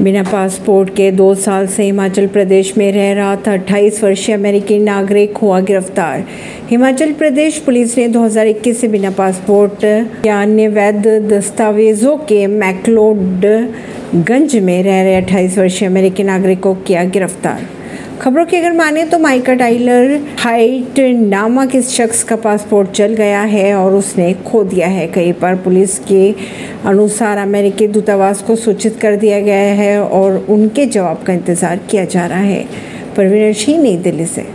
बिना पासपोर्ट के दो साल से हिमाचल प्रदेश में रह रहा था। 28 वर्षीय अमेरिकी नागरिक हुआ गिरफ़्तार। हिमाचल प्रदेश पुलिस ने 2021 से बिना पासपोर्ट या अन्य वैध दस्तावेजों के मैकलोडगंज में रह रहे 28 वर्षीय अमेरिकी नागरिक को किया गिरफ़्तार। खबरों की अगर माने तो माइका टाइलर हाइट नामक इस शख्स का पासपोर्ट चल गया है और उसने खो दिया है। कई बार पुलिस के अनुसार अमेरिकी दूतावास को सूचित कर दिया गया है और उनके जवाब का इंतज़ार किया जा रहा है। परवीन सिंह, नई दिल्ली से।